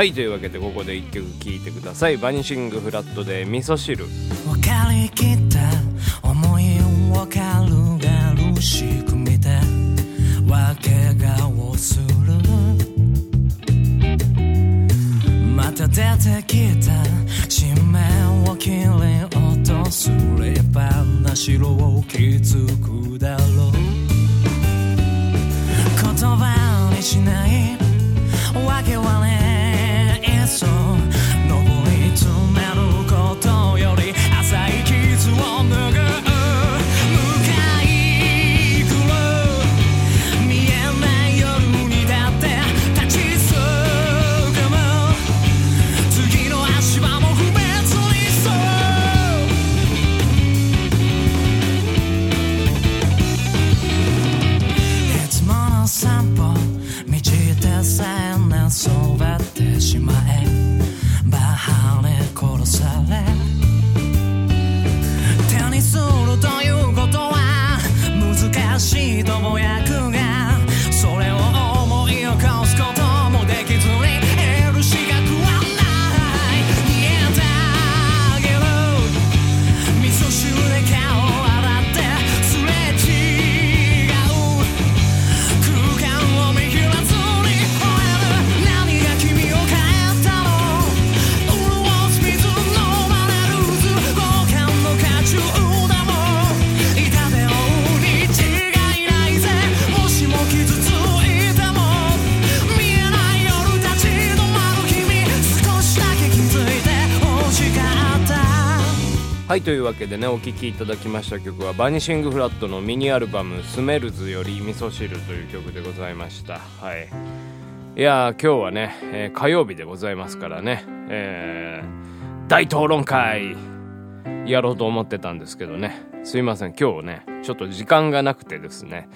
はいというわけでここで1曲聴いてください。バニシングフラットで味噌汁。分かりきった思いを軽々しく見て。わけ顔する。また出てきた。紙面を切り落とす。立派な城を築くはいというわけでねお聴きいただきました曲はバニシングフラットのミニアルバム「スメルズ」より「味噌汁」という曲でございました。はい。いやー今日はね、えー火曜日でございますからね。えー大討論会やろうと思ってたんですけどね。すいません今日ねちょっと時間がなくてですね。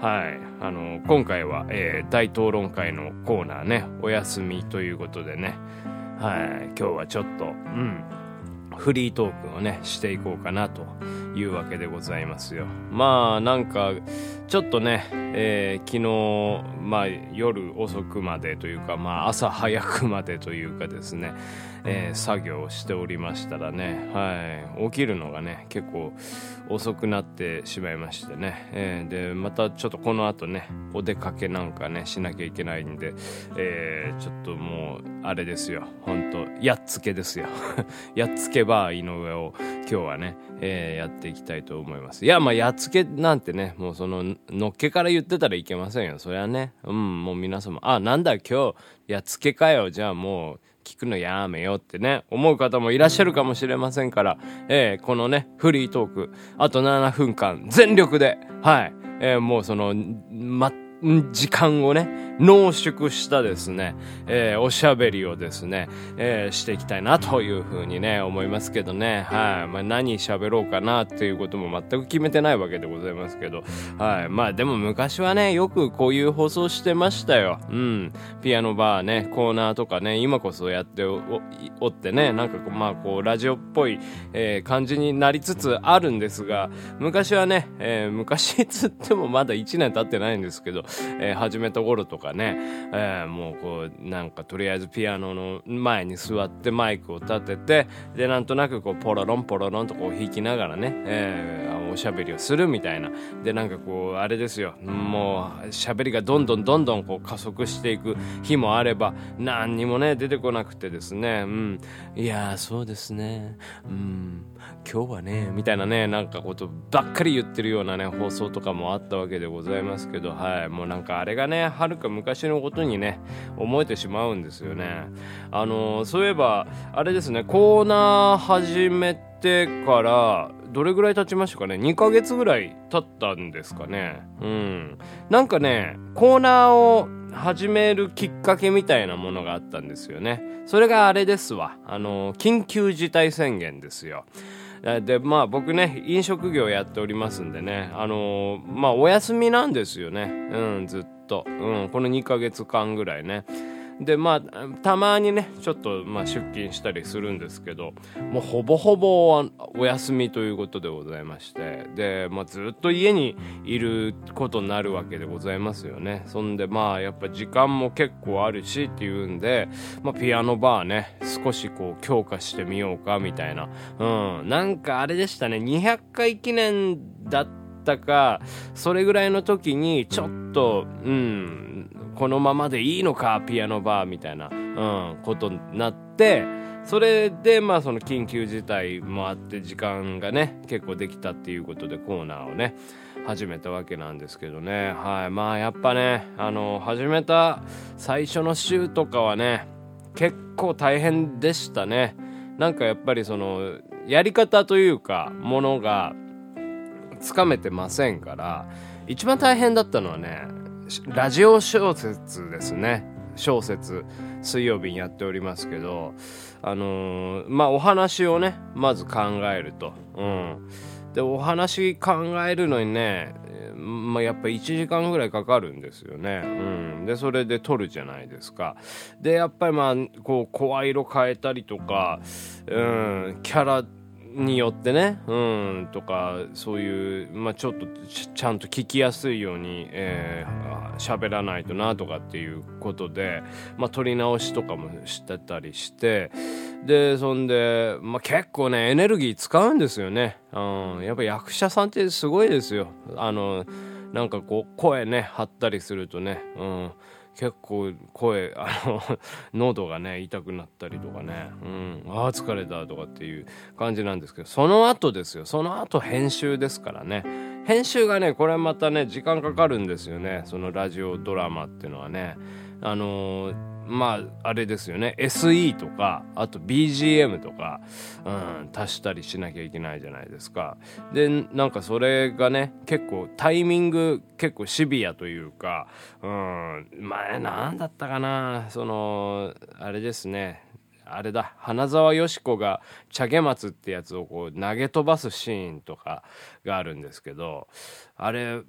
はい。あの今回は、えー大討論会のコーナーねお休みということでね。はい。今日はちょっとうん。フリートークをねしていこうかなというわけでございますよ。まあなんかちょっとね、えー昨日まあ夜遅くまでというかまあ朝早くまでというかですね、えー作業をしておりましたらねはい起きるのがね結構遅くなってしまいましてね、えーでまたちょっとこの後ねお出かけなんかねしなきゃいけないんで、えちょっともうあれですよ本当やっつけですよ。やっつけバー井上を今日はね、えーやっていきたいと思います。いやまあやっつけなんてねもうそののっけから言ってたらいけませんよ。そりゃね。うんもう皆様。あなんだ今日やっつけかよ。じゃあもう聞くのやめよってね、思う方もいらっしゃるかもしれませんから、えーこのね、フリートーク、あと7分間、全力で、はい、えーもうその、ま、時間をね、濃縮したですね、えーおしゃべりをですね、えーしていきたいなというふうにね、思いますけどね、はい。まあ、何喋ろうかなっていうことも全く決めてないわけでございますけど、はい。まあ、でも昔はね、よくこういう放送してましたよ。うん。ピアノバーね、コーナーとかね、今こそやっておおってね、なんかこう、まあ、こう、ラジオっぽい、えー感じになりつつあるんですが、昔はね、えー昔つってもまだ1年経ってないんですけど、えー始めた頃とかね、えーもうこう、なんかとりあえずピアノの前に座ってマイクを立てて、で、なんとなくこう、ポロロンポロロンとこう弾きながらね、えーおしゃべりをするみたいな。で、なんかこう、あれですよ、もう、喋りがどんどんどんどんこう加速していく日もあれば、何にもね、出てこなくてですね、うん、いや、そうですね、うん、今日はね、みたいなね、なんかことばっかり言ってるようなね、放送とかもあったわけでございますけど、はい、もうもなんかあれがね、はるか昔のことにね、思えてしまうんですよね。あのそういえば、あれですね、コーナー始めてから、どれぐらい経ちましたかね ?2 ヶ月ぐらい経ったんですかねうん。なんかね、コーナーを始めるきっかけみたいなものがあったんですよね。それがあれですわ。あの、緊急事態宣言ですよ。で、まあ僕ね、飲食業やっておりますんでね、あのまあお休みなんですよね。うん、ずっと。うん、この2ヶ月間ぐらいね。でまあたまにねちょっと、まあ、出勤したりするんですけどもうほぼほぼお休みということでございましてで、まあ、ずっと家にいることになるわけでございますよね。そんでまあやっぱ時間も結構あるしっていうんで、まあ、ピアノバーね少しこう強化してみようかみたいな。うんなんかあれでしたね。200回記念だったかそれぐらいの時にちょっとうんこのままでいいのかピアノバーみたいな、うん、ことになってそれでまあその緊急事態もあって時間がね結構できたっていうことでコーナーをね始めたわけなんですけどね。はいまあやっぱねあの始めた最初の週とかはね結構大変でしたね。なんかやっぱりそのやり方というかものがつかめてませんから一番大変だったのはねラジオ小説ですね小説水曜日にやっておりますけどあのー、まあお話をねまず考えるとうんでお話考えるのにねまあ、やっぱ1時間ぐらいかかるんですよね。うん、でそれで撮るじゃないですか。でやっぱりまあこう声色変えたりとか、うん、キャラによってね、うん、とか、そういう、まあ、ちょっとちゃんと聞きやすいように、えー、喋らないとなとかっていうことで、まあ、撮り直しとかもしてたりして、で、そんで、まあ、結構ね、エネルギー使うんですよね。うん、やっぱ役者さんってすごいですよ。あの、なんかこう、声ね、張ったりするとね、うん。結構声あの 喉がね痛くなったりとかね、うん、ああ疲れたとかっていう感じなんですけどその後ですよ。その後編集ですからね。編集がねこれまたね時間かかるんですよね。そのラジオドラマっていうのはね。あのーまああれですよね。SE とかあと BGM とか、うん、足したりしなきゃいけないじゃないですか。でなんかそれがね結構タイミング結構シビアというか、うん、前何だったかな。そのあれですね。あれだ。花沢よし子が茶毛松ってやつをこう投げ飛ばすシーンとかがあるんですけどあれ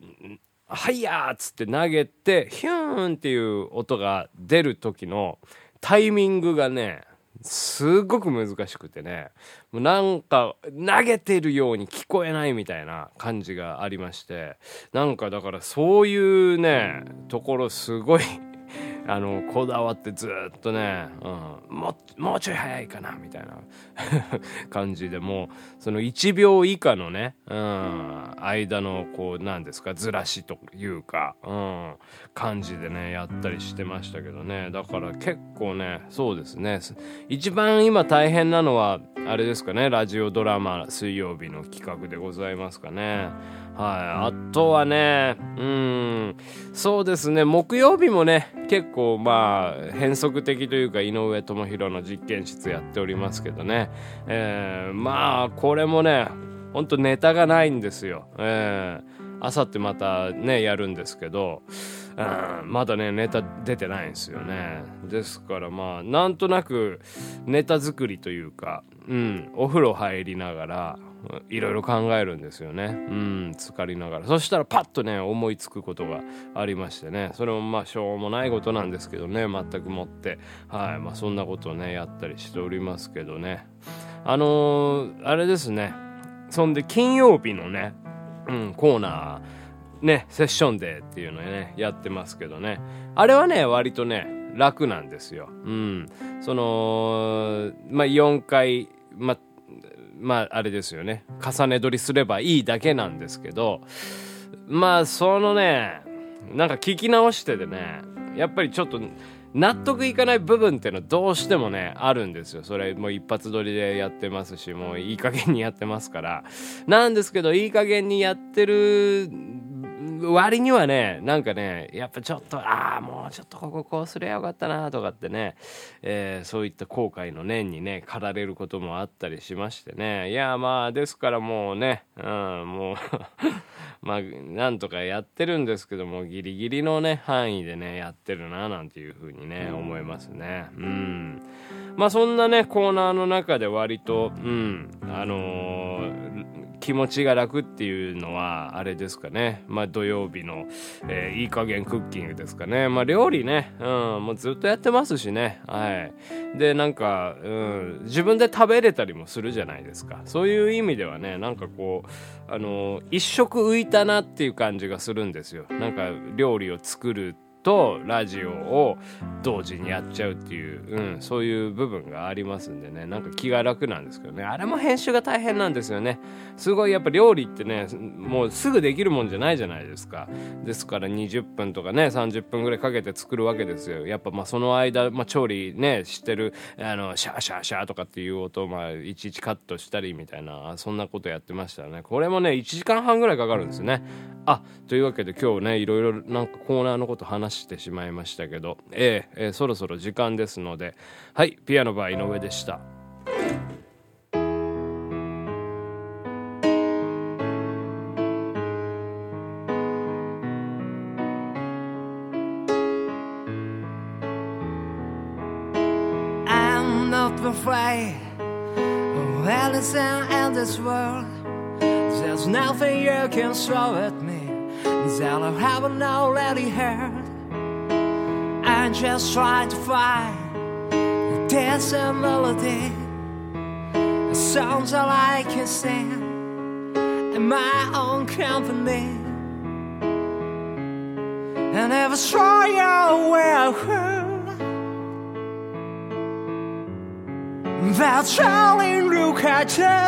はいやーっつって投げて、ヒューンっていう音が出る時のタイミングがね、すごく難しくてね、もうなんか投げてるように聞こえないみたいな感じがありまして、なんかだからそういうね、ところすごいあのこだわってずっとね、うん、ももうちょい早いかなみたいな 感じでもうその1秒以下のね、うん、間のこうなんですかずらしというか、うん、感じでねやったりしてましたけどねだから結構ねそうですね一番今大変なのはあれですかねラジオドラマ水曜日の企画でございますかね。はい。あとはね、うん、そうですね、木曜日もね、結構まあ、変則的というか、井上智弘の実験室やっておりますけどね。えー、まあ、これもね、ほんとネタがないんですよ。えー、あさってまたね、やるんですけど、うん、まだね、ネタ出てないんですよね。ですからまあ、なんとなくネタ作りというか、うん、お風呂入りながら、いろいろ考えるんですよね。うん、浸かりながら。そしたらパッとね、思いつくことがありましてね。それもまあ、しょうもないことなんですけどね、全くもって。はい。まあ、そんなことをね、やったりしておりますけどね。あのー、あれですね。そんで、金曜日のね、うん、コーナー、ね、セッションデーっていうのね、やってますけどね。あれはね、割とね、楽なんですよ。うん。その、まあ、4回、まあ、まああれですよね。重ね撮りすればいいだけなんですけどまあそのねなんか聞き直しててねやっぱりちょっと納得いかない部分っていうのはどうしてもねあるんですよ。それもう一発撮りでやってますしもういい加減にやってますから。なんですけどいい加減にやってる割にはねなんかねやっぱちょっとああもうちょっとこここうすりゃよかったなとかってね、えーそういった後悔の念にね駆られることもあったりしましてね。いやまあですからもうね、うん、もう まあなんとかやってるんですけどもギリギリのね範囲でねやってるななんていうふうにね思いますね。うん。まあそんなねコーナーの中で割とうんあのー気持ちが楽っていうのはあれですかね。まあ土曜日の、えーいい加減クッキングですかね。まあ料理ね。うん。もうずっとやってますしね。はい。でなんか、うん、自分で食べれたりもするじゃないですか。そういう意味ではねなんかこうあの一食浮いたなっていう感じがするんですよ。なんか料理を作るとラジオを同時にやっちゃうっていう、うん、そういう部分がありますんでね。なんか気が楽なんですけどね。あれも編集が大変なんですよね。すごいやっぱ料理ってねもうすぐできるもんじゃないじゃないですか。ですから20分とかね30分ぐらいかけて作るわけですよ。やっぱまあその間、まあ、調理ねしてるあのシャーシャーシャーとかっていう音をまあいちいちカットしたりみたいなそんなことやってましたね。これもね1時間半ぐらいかかるんですよね。あというわけで今日ねいろいろなんかコーナーのこと話してしまいましたけど、えええーそろそろ時間ですのではいピアノバー井上でした。I'm not afraid of anything in this world. There's nothing you can throw at me that I haven't already heard. I'm just trying to find a decent melody, a song that I can sing in my own company. And if I try your way, That's Charlie look at you.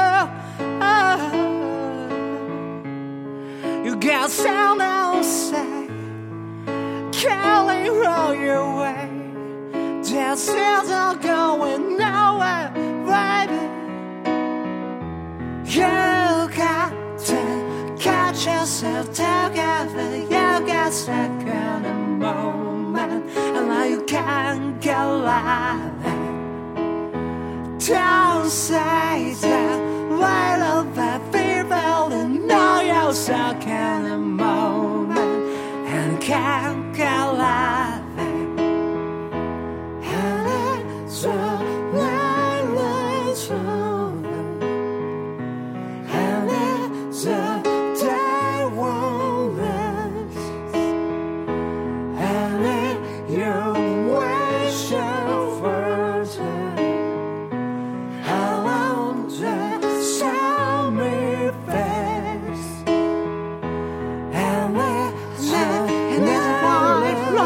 You got sound outside, Kelly roll your way. Just isn't going nowhere, baby. You got to catch yourself together. You got stuck in a moment, and now you can't get alive. Don't say that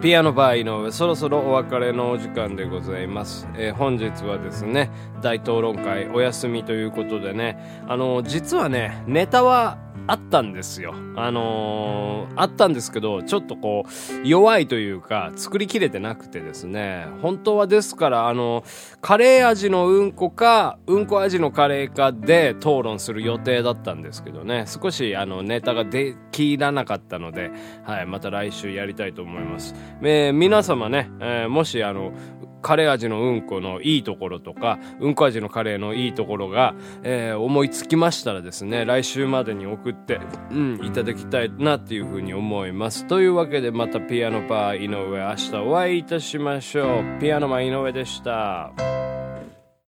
ピアノバー井上そろそろお別れのお時間でございます、えー本日はですね大討論会お休みということでねあの実はねネタはあったんですよ。あのーあったんですけどちょっとこう弱いというか作りきれてなくてですね。本当はですからあのカレー味のうんこかうんこ味のカレーかで討論する予定だったんですけどね。少しあのネタができらなかったので、はい、また来週やりたいと思います、えー皆様ね、えーもしあのカレー味のうんこのいいところとかうんこ味のカレーのいいところが、えー思いつきましたらですね来週までに送って、うん、いただきたいなっていうふうに思います。というわけでまたピアノパー井上明日お会いいたしましょう。ピアノマン井上でした。